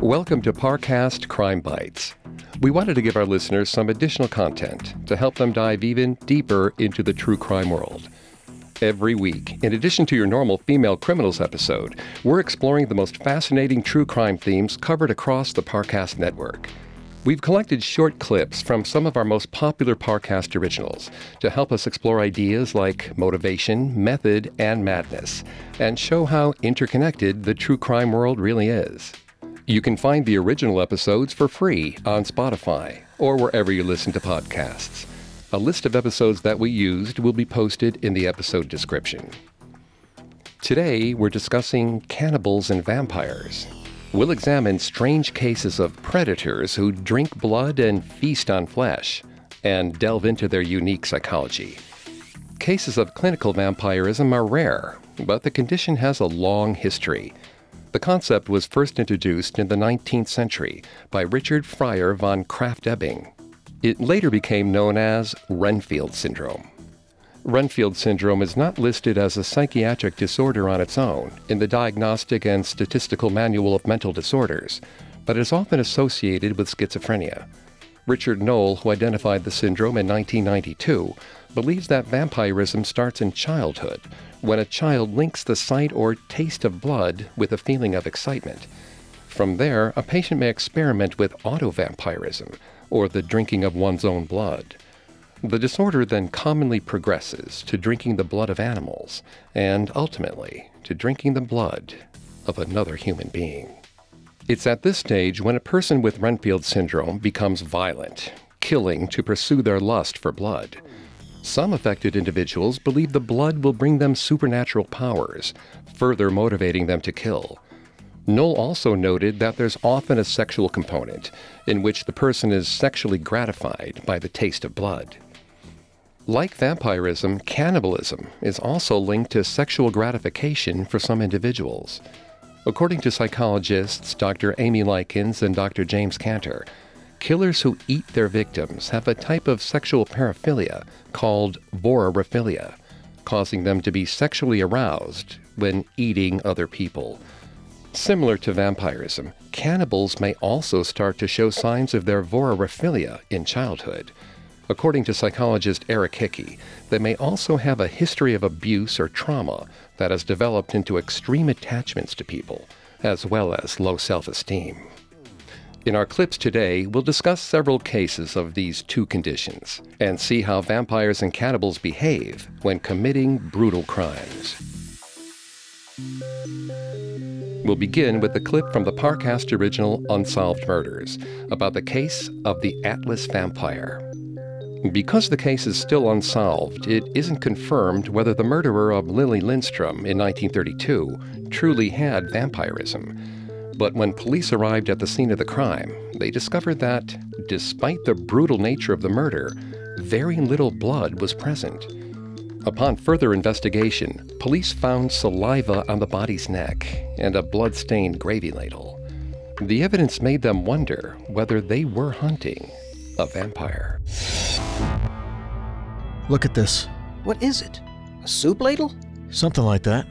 Welcome to Parcast Crime Bites. We wanted to give our listeners some additional content to help them dive even deeper into the true crime world. Every week, in addition to your normal female criminals episode, we're exploring the most fascinating true crime themes covered across the Parcast network. We've collected short clips from some of our most popular Parcast originals to help us explore ideas like motivation, method, and madness, and show how interconnected the true crime world really is. You can find the original episodes for free on Spotify or wherever you listen to podcasts. A list of episodes that we used will be posted in the episode description. Today, we're discussing cannibals and vampires. We'll examine strange cases of predators who drink blood and feast on flesh, and delve into their unique psychology. Cases of clinical vampirism are rare, but the condition has a long history the concept was first introduced in the 19th century by Richard Freiherr von Krafft-Ebing. It later became known as Renfield syndrome. Renfield syndrome is not listed as a psychiatric disorder on its own in the Diagnostic and Statistical Manual of Mental Disorders, but is often associated with schizophrenia. Richard Noll, who identified the syndrome in 1992, believes that vampirism starts in childhood when a child links the sight or taste of blood with a feeling of excitement. From there, a patient may experiment with autovampirism, or the drinking of one's own blood. The disorder then commonly progresses to drinking the blood of animals, and ultimately to drinking the blood of another human being. It's at this stage when a person with Renfield syndrome becomes violent, killing to pursue their lust for blood. Some affected individuals believe the blood will bring them supernatural powers, further motivating them to kill. Noll also noted that there's often a sexual component, in which the person is sexually gratified by the taste of blood. Like vampirism, cannibalism is also linked to sexual gratification for some individuals. According to psychologists Dr. Amy Lykins and Dr. James Cantor, Killers who eat their victims have a type of sexual paraphilia called vorophilia, causing them to be sexually aroused when eating other people. Similar to vampirism, cannibals may also start to show signs of their vorophilia in childhood. According to psychologist Eric Hickey, they may also have a history of abuse or trauma that has developed into extreme attachments to people, as well as low self esteem. In our clips today, we'll discuss several cases of these two conditions and see how vampires and cannibals behave when committing brutal crimes. We'll begin with the clip from the Parcast original Unsolved Murders about the case of the Atlas Vampire. Because the case is still unsolved, it isn't confirmed whether the murderer of Lily Lindstrom in 1932 truly had vampirism. But when police arrived at the scene of the crime, they discovered that, despite the brutal nature of the murder, very little blood was present. Upon further investigation, police found saliva on the body's neck and a blood-stained gravy ladle. The evidence made them wonder whether they were hunting a vampire. Look at this. What is it? A soup ladle? Something like that.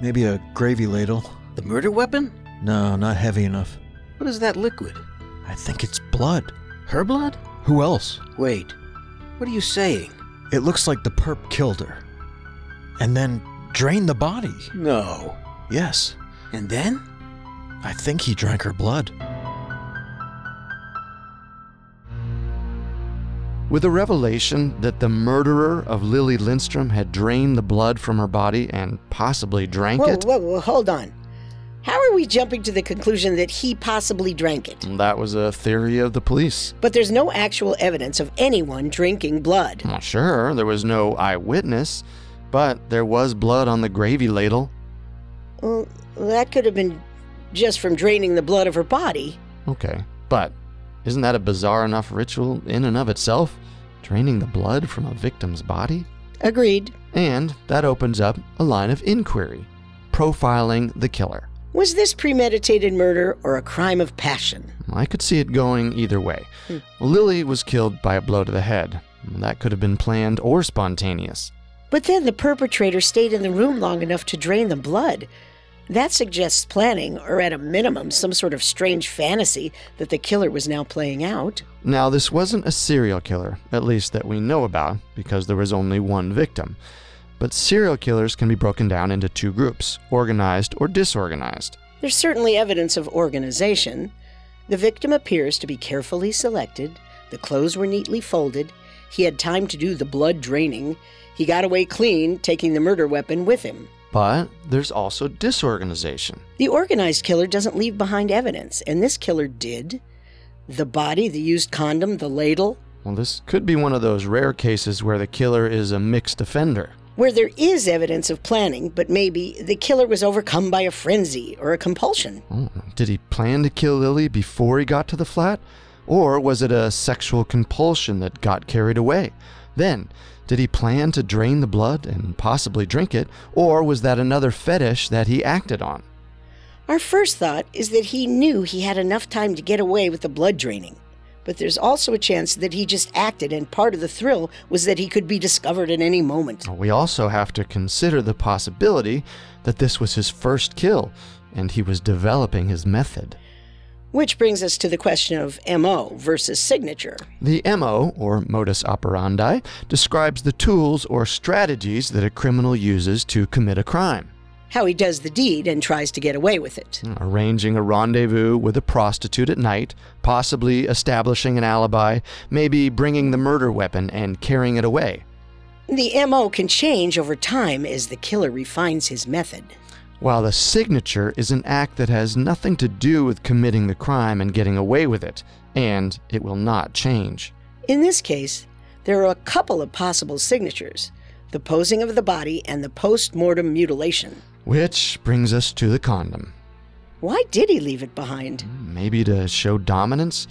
Maybe a gravy ladle. The murder weapon? No, not heavy enough. What is that liquid? I think it's blood. Her blood? Who else? Wait, what are you saying? It looks like the perp killed her. And then drained the body. No. Yes. And then? I think he drank her blood. With the revelation that the murderer of Lily Lindstrom had drained the blood from her body and possibly drank whoa, it, whoa, whoa, hold on. How are we jumping to the conclusion that he possibly drank it? that was a theory of the police. But there's no actual evidence of anyone drinking blood. Well, sure, there was no eyewitness, but there was blood on the gravy ladle. Well, that could have been just from draining the blood of her body. Okay, but isn't that a bizarre enough ritual in and of itself? Draining the blood from a victim's body? Agreed. And that opens up a line of inquiry profiling the killer. Was this premeditated murder or a crime of passion? I could see it going either way. Hmm. Lily was killed by a blow to the head. That could have been planned or spontaneous. But then the perpetrator stayed in the room long enough to drain the blood. That suggests planning, or at a minimum, some sort of strange fantasy that the killer was now playing out. Now, this wasn't a serial killer, at least that we know about, because there was only one victim. But serial killers can be broken down into two groups organized or disorganized. There's certainly evidence of organization. The victim appears to be carefully selected, the clothes were neatly folded, he had time to do the blood draining, he got away clean, taking the murder weapon with him. But there's also disorganization. The organized killer doesn't leave behind evidence, and this killer did. The body, the used condom, the ladle. Well, this could be one of those rare cases where the killer is a mixed offender. Where there is evidence of planning, but maybe the killer was overcome by a frenzy or a compulsion. Oh, did he plan to kill Lily before he got to the flat? Or was it a sexual compulsion that got carried away? Then, did he plan to drain the blood and possibly drink it, or was that another fetish that he acted on? Our first thought is that he knew he had enough time to get away with the blood draining. But there's also a chance that he just acted, and part of the thrill was that he could be discovered at any moment. We also have to consider the possibility that this was his first kill, and he was developing his method. Which brings us to the question of MO versus signature. The MO, or modus operandi, describes the tools or strategies that a criminal uses to commit a crime. How he does the deed and tries to get away with it. Hmm, arranging a rendezvous with a prostitute at night, possibly establishing an alibi, maybe bringing the murder weapon and carrying it away. The MO can change over time as the killer refines his method while the signature is an act that has nothing to do with committing the crime and getting away with it, and it will not change. In this case, there are a couple of possible signatures the posing of the body and the post mortem mutilation. Which brings us to the condom. Why did he leave it behind? Maybe to show dominance?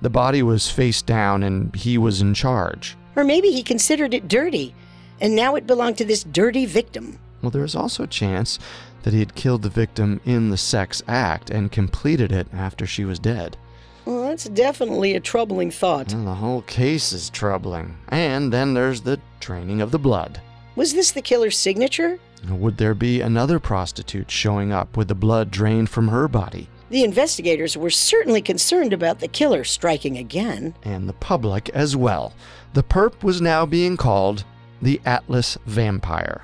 The body was face down and he was in charge. Or maybe he considered it dirty, and now it belonged to this dirty victim. Well, there is also a chance that he had killed the victim in the sex act and completed it after she was dead. Well, that's definitely a troubling thought. The whole case is troubling. And then there's the draining of the blood. Was this the killer's signature? Would there be another prostitute showing up with the blood drained from her body? The investigators were certainly concerned about the killer striking again. And the public as well. The perp was now being called the Atlas Vampire.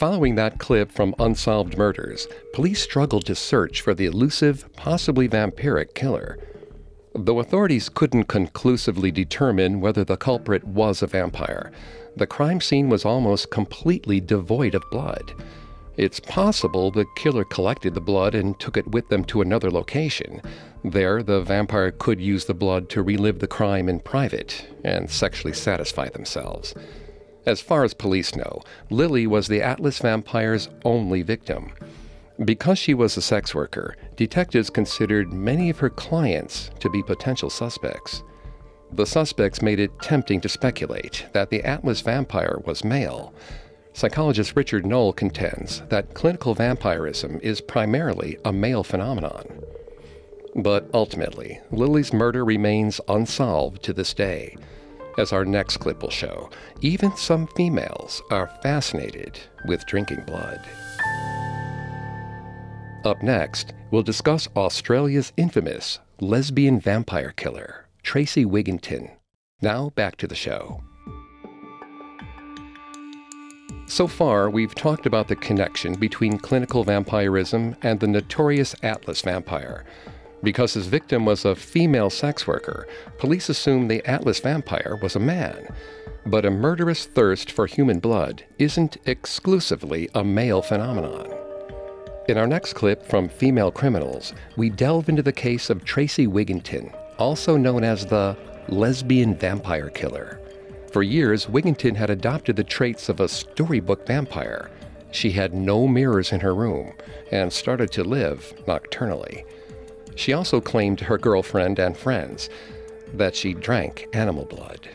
Following that clip from Unsolved Murders, police struggled to search for the elusive, possibly vampiric killer. Though authorities couldn't conclusively determine whether the culprit was a vampire, the crime scene was almost completely devoid of blood. It's possible the killer collected the blood and took it with them to another location. There, the vampire could use the blood to relive the crime in private and sexually satisfy themselves. As far as police know, Lily was the Atlas vampire's only victim. Because she was a sex worker, detectives considered many of her clients to be potential suspects. The suspects made it tempting to speculate that the Atlas vampire was male. Psychologist Richard Noll contends that clinical vampirism is primarily a male phenomenon. But ultimately, Lily's murder remains unsolved to this day. As our next clip will show, even some females are fascinated with drinking blood. Up next, we'll discuss Australia's infamous lesbian vampire killer, Tracey Wigginton. Now back to the show. So far, we've talked about the connection between clinical vampirism and the notorious Atlas vampire. Because his victim was a female sex worker, police assumed the Atlas vampire was a man. But a murderous thirst for human blood isn't exclusively a male phenomenon. In our next clip from Female Criminals, we delve into the case of Tracey Wigginton, also known as the lesbian vampire killer. For years, Wigginton had adopted the traits of a storybook vampire. She had no mirrors in her room and started to live nocturnally. She also claimed to her girlfriend and friends that she drank animal blood.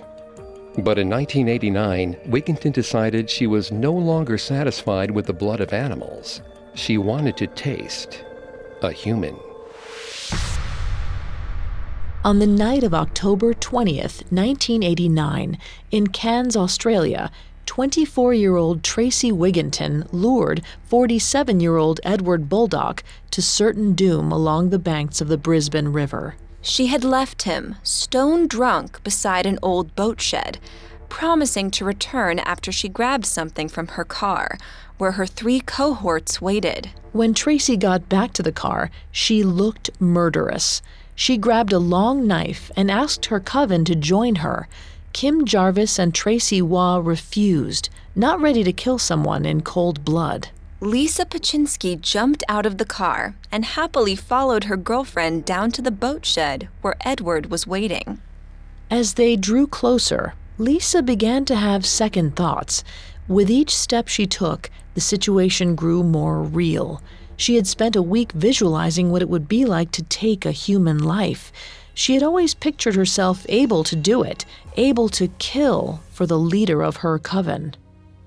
But in 1989, Wigginton decided she was no longer satisfied with the blood of animals. She wanted to taste a human. On the night of October 20th, 1989, in Cairns, Australia, 24 year old Tracey Wigginton lured 47 year old Edward Baldock to certain doom along the banks of the Brisbane River. She had left him, stone drunk, beside an old boat shed, promising to return after she grabbed something from her car, where her three cohorts waited. When Tracey got back to the car, she looked murderous. She grabbed a long knife and asked her coven to join her. Kim Jarvis and Tracy Waugh refused, not ready to kill someone in cold blood. Lisa Ptaschinski jumped out of the car and happily followed her girlfriend down to the boat shed where Edward was waiting. As they drew closer, Lisa began to have second thoughts. With each step she took, the situation grew more real. She had spent a week visualizing what it would be like to take a human life. She had always pictured herself able to do it, able to kill for the leader of her coven.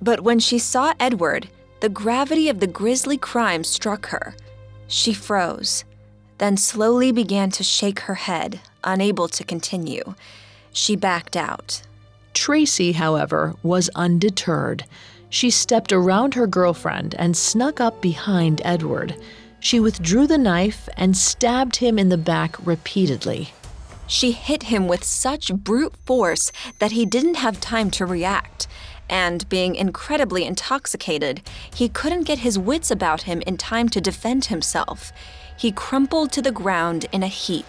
But when she saw Edward, the gravity of the grisly crime struck her. She froze, then slowly began to shake her head, unable to continue. She backed out. Tracey, however, was undeterred. She stepped around her girlfriend and snuck up behind Edward. She withdrew the knife and stabbed him in the back repeatedly. She hit him with such brute force that he didn't have time to react. And being incredibly intoxicated, he couldn't get his wits about him in time to defend himself. He crumpled to the ground in a heap.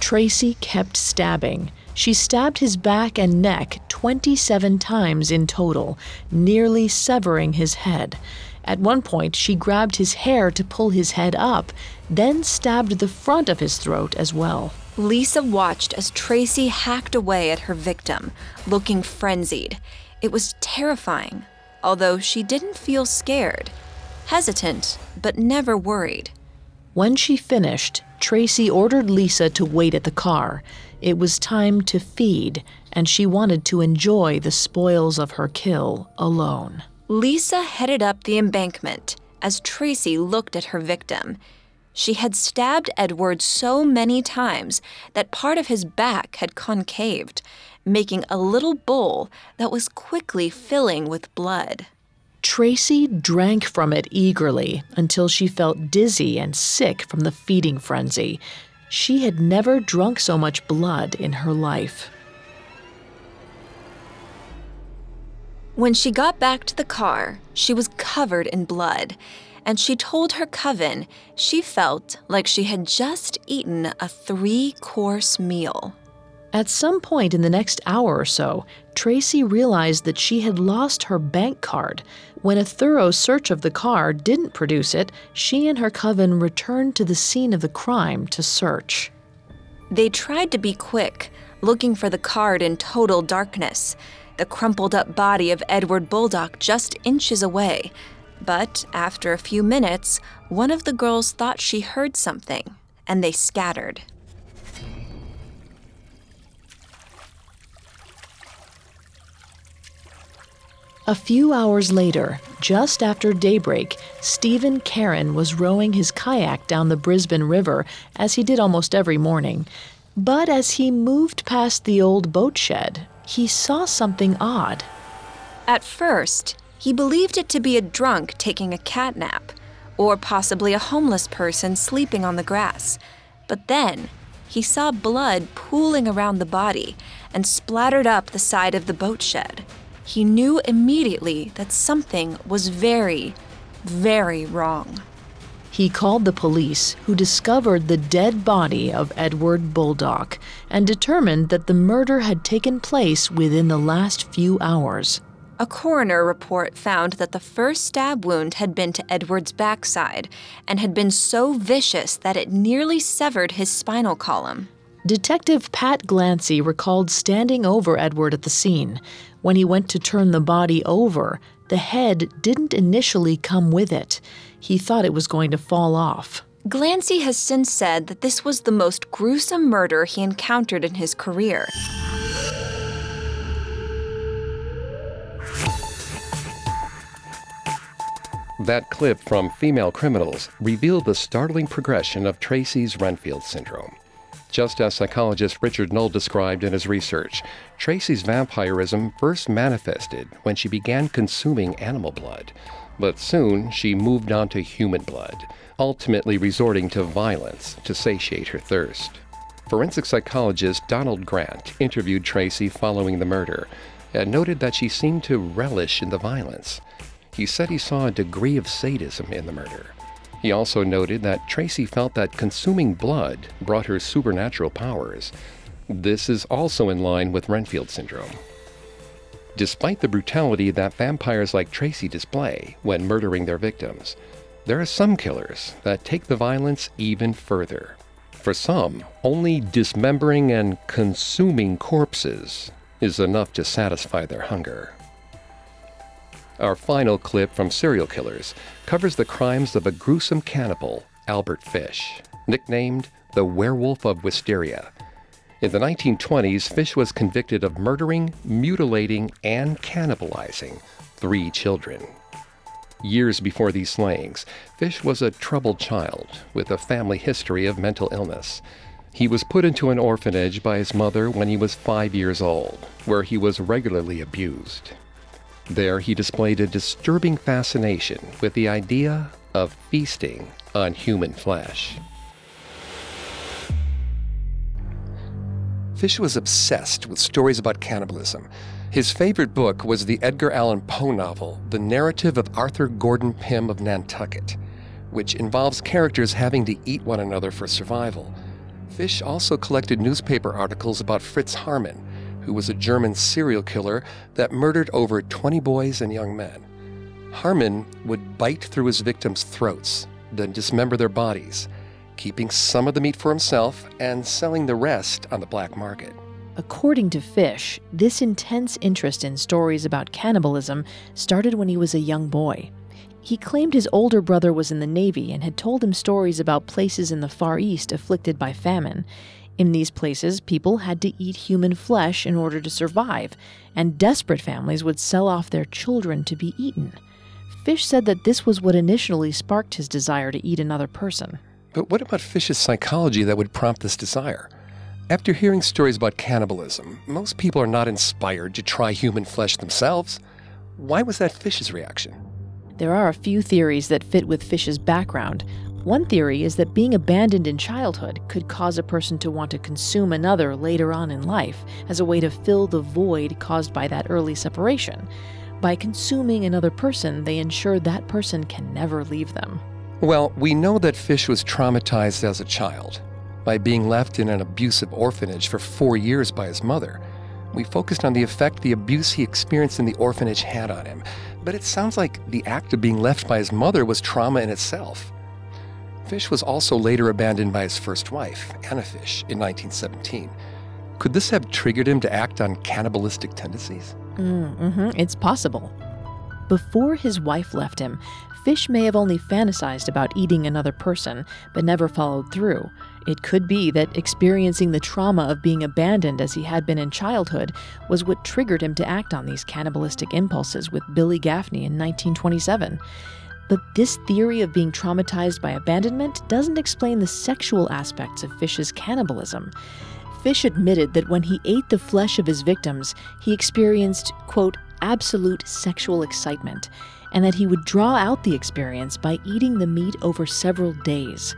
Tracey kept stabbing. She stabbed his back and neck 27 times in total, nearly severing his head. At one point, she grabbed his hair to pull his head up, then stabbed the front of his throat as well. Lisa watched as Tracey hacked away at her victim, looking frenzied. It was terrifying, although she didn't feel scared. Hesitant, but never worried. When she finished, Tracey ordered Lisa to wait at the car. It was time to feed, and she wanted to enjoy the spoils of her kill alone. Lisa headed up the embankment as Tracey looked at her victim. She had stabbed Edward so many times that part of his back had concaved, making a little bowl that was quickly filling with blood. Tracey drank from it eagerly until she felt dizzy and sick from the feeding frenzy. She had never drunk so much blood in her life. When she got back to the car, she was covered in blood, and she told her coven she felt like she had just eaten a three course meal. At some point in the next hour or so, Tracey realized that she had lost her bank card. When a thorough search of the car didn't produce it, she and her coven returned to the scene of the crime to search. They tried to be quick, looking for the card in total darkness, the crumpled up body of Edward Baldock just inches away. But after a few minutes, one of the girls thought she heard something, and they scattered. A few hours later, just after daybreak, Stephen Karen was rowing his kayak down the Brisbane River, as he did almost every morning. But as he moved past the old boat shed, he saw something odd. At first, he believed it to be a drunk taking a cat nap, or possibly a homeless person sleeping on the grass. But then, he saw blood pooling around the body and splattered up the side of the boat shed he knew immediately that something was very, very wrong. He called the police, who discovered the dead body of Edward Baldock and determined that the murder had taken place within the last few hours. A coroner report found that the first stab wound had been to Edward's backside and had been so vicious that it nearly severed his spinal column. Detective Pat Glancy recalled standing over Edward at the scene. When he went to turn the body over, the head didn't initially come with it. He thought it was going to fall off. Glancy has since said that this was the most gruesome murder he encountered in his career. That clip from Female Criminals revealed the startling progression of Tracey's Renfield syndrome. Just as psychologist Richard Noll described in his research, Tracey's vampirism first manifested when she began consuming animal blood. But soon she moved on to human blood, ultimately resorting to violence to satiate her thirst. Forensic psychologist Donald Grant interviewed Tracey following the murder and noted that she seemed to relish in the violence. He said he saw a degree of sadism in the murder. He also noted that Tracey felt that consuming blood brought her supernatural powers. This is also in line with Renfield syndrome. Despite the brutality that vampires like Tracey display when murdering their victims, there are some killers that take the violence even further. For some, only dismembering and consuming corpses is enough to satisfy their hunger. Our final clip from Serial Killers covers the crimes of a gruesome cannibal, Albert Fish, nicknamed the Werewolf of Wysteria. In the 1920s, Fish was convicted of murdering, mutilating, and cannibalizing three children. Years before these slayings, Fish was a troubled child with a family history of mental illness. He was put into an orphanage by his mother when he was five years old, where he was regularly abused. There, he displayed a disturbing fascination with the idea of feasting on human flesh. Fish was obsessed with stories about cannibalism. His favorite book was the Edgar Allan Poe novel, The Narrative of Arthur Gordon Pym of Nantucket, which involves characters having to eat one another for survival. Fish also collected newspaper articles about Fritz Haarmann, who was a German serial killer that murdered over 20 boys and young men. Haarmann would bite through his victims' throats, then dismember their bodies keeping some of the meat for himself and selling the rest on the black market. According to Fish, this intense interest in stories about cannibalism started when he was a young boy. He claimed his older brother was in the Navy and had told him stories about places in the Far East afflicted by famine. In these places, people had to eat human flesh in order to survive, and desperate families would sell off their children to be eaten. Fish said that this was what initially sparked his desire to eat another person. But what about Fish's psychology that would prompt this desire? After hearing stories about cannibalism, most people are not inspired to try human flesh themselves. Why was that Fish's reaction? There are a few theories that fit with Fish's background. One theory is that being abandoned in childhood could cause a person to want to consume another later on in life as a way to fill the void caused by that early separation. By consuming another person, they ensure that person can never leave them. Well, we know that Fish was traumatized as a child by being left in an abusive orphanage for four years by his mother. We focused on the effect the abuse he experienced in the orphanage had on him, but it sounds like the act of being left by his mother was trauma in itself. Fish was also later abandoned by his first wife, Anna Fish, in 1917. Could this have triggered him to act on cannibalistic tendencies? Mm, hmm It's possible. Before his wife left him, Fish may have only fantasized about eating another person, but never followed through. It could be that experiencing the trauma of being abandoned as he had been in childhood was what triggered him to act on these cannibalistic impulses with Billy Gaffney in 1927. But this theory of being traumatized by abandonment doesn't explain the sexual aspects of Fish's cannibalism. Fish admitted that when he ate the flesh of his victims, he experienced, quote, absolute sexual excitement and that he would draw out the experience by eating the meat over several days.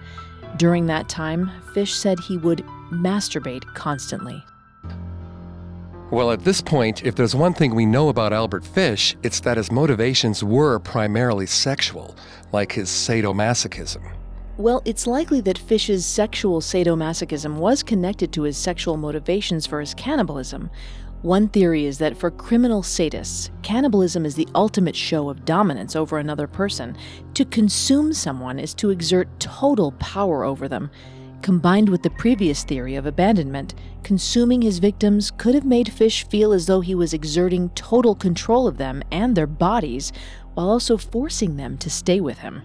During that time, Fish said he would masturbate constantly. Well, at this point, if there's one thing we know about Albert Fish, it's that his motivations were primarily sexual, like his sadomasochism. Well, it's likely that Fish's sexual sadomasochism was connected to his sexual motivations for his cannibalism, one theory is that for criminal sadists, cannibalism is the ultimate show of dominance over another person. To consume someone is to exert total power over them. Combined with the previous theory of abandonment, consuming his victims could have made Fish feel as though he was exerting total control of them and their bodies, while also forcing them to stay with him.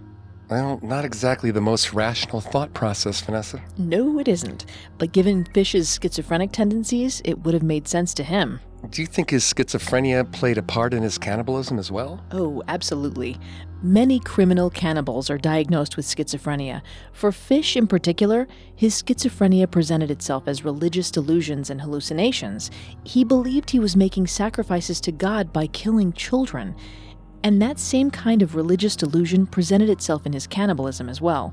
Well, not exactly the most rational thought process, Vanessa. No, it isn't. But given Fish's schizophrenic tendencies, it would have made sense to him. Do you think his schizophrenia played a part in his cannibalism as well? Oh, absolutely. Many criminal cannibals are diagnosed with schizophrenia. For Fish in particular, his schizophrenia presented itself as religious delusions and hallucinations. He believed he was making sacrifices to God by killing children. And that same kind of religious delusion presented itself in his cannibalism as well.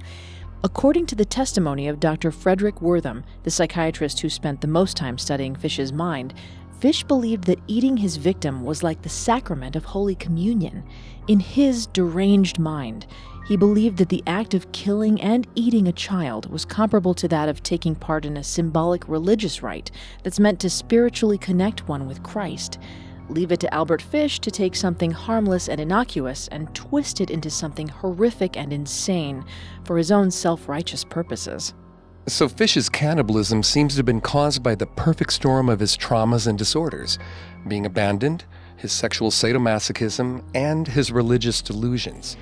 According to the testimony of Dr. Fredric Wertham, the psychiatrist who spent the most time studying Fish's mind, Fish believed that eating his victim was like the sacrament of Holy Communion. In his deranged mind, he believed that the act of killing and eating a child was comparable to that of taking part in a symbolic religious rite that's meant to spiritually connect one with Christ. Leave it to Albert Fish to take something harmless and innocuous and twist it into something horrific and insane for his own self righteous purposes. So Fish's cannibalism seems to have been caused by the perfect storm of his traumas and disorders being abandoned, his sexual sadomasochism, and his religious delusions.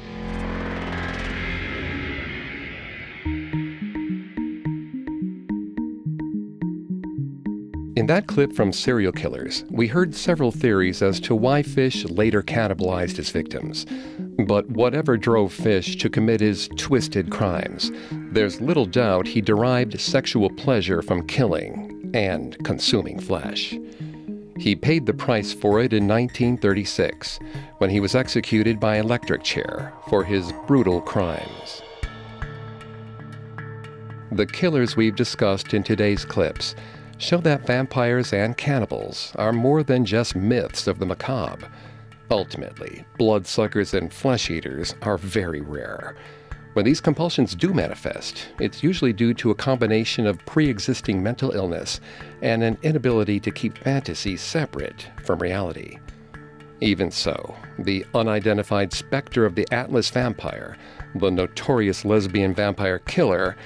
In that clip from Serial Killers, we heard several theories as to why Fish later cannibalized his victims. But whatever drove Fish to commit his twisted crimes, there's little doubt he derived sexual pleasure from killing and consuming flesh. He paid the price for it in 1936 when he was executed by electric chair for his brutal crimes. The killers we've discussed in today's clips show that vampires and cannibals are more than just myths of the macabre. Ultimately, bloodsuckers and flesh eaters are very rare. When these compulsions do manifest, it's usually due to a combination of pre existing mental illness and an inability to keep fantasy separate from reality. Even so, the unidentified specter of the Atlas vampire, the notorious lesbian vampire killer,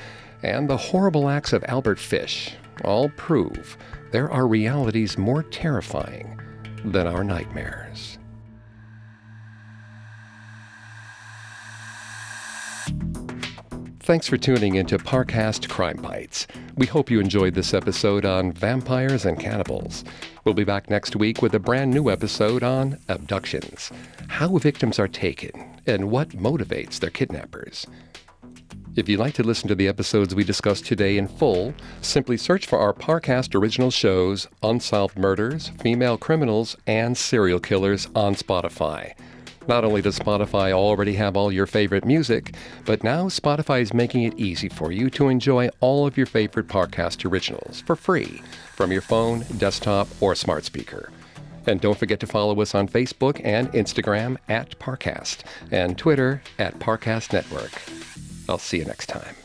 and the horrible acts of Albert Fish all prove there are realities more terrifying than our nightmares. Thanks for tuning into Parcast Crime Bites. We hope you enjoyed this episode on vampires and cannibals. We'll be back next week with a brand new episode on abductions, how victims are taken, and what motivates their kidnappers. If you'd like to listen to the episodes we discussed today in full, simply search for our Parcast original shows, Unsolved Murders, Female Criminals, and Serial Killers on Spotify. Not only does Spotify already have all your favorite music, but now Spotify is making it easy for you to enjoy all of your favorite Parcast originals for free from your phone, desktop, or smart speaker. And don't forget to follow us on Facebook and Instagram at Parcast and Twitter at Parcast Network. I'll see you next time.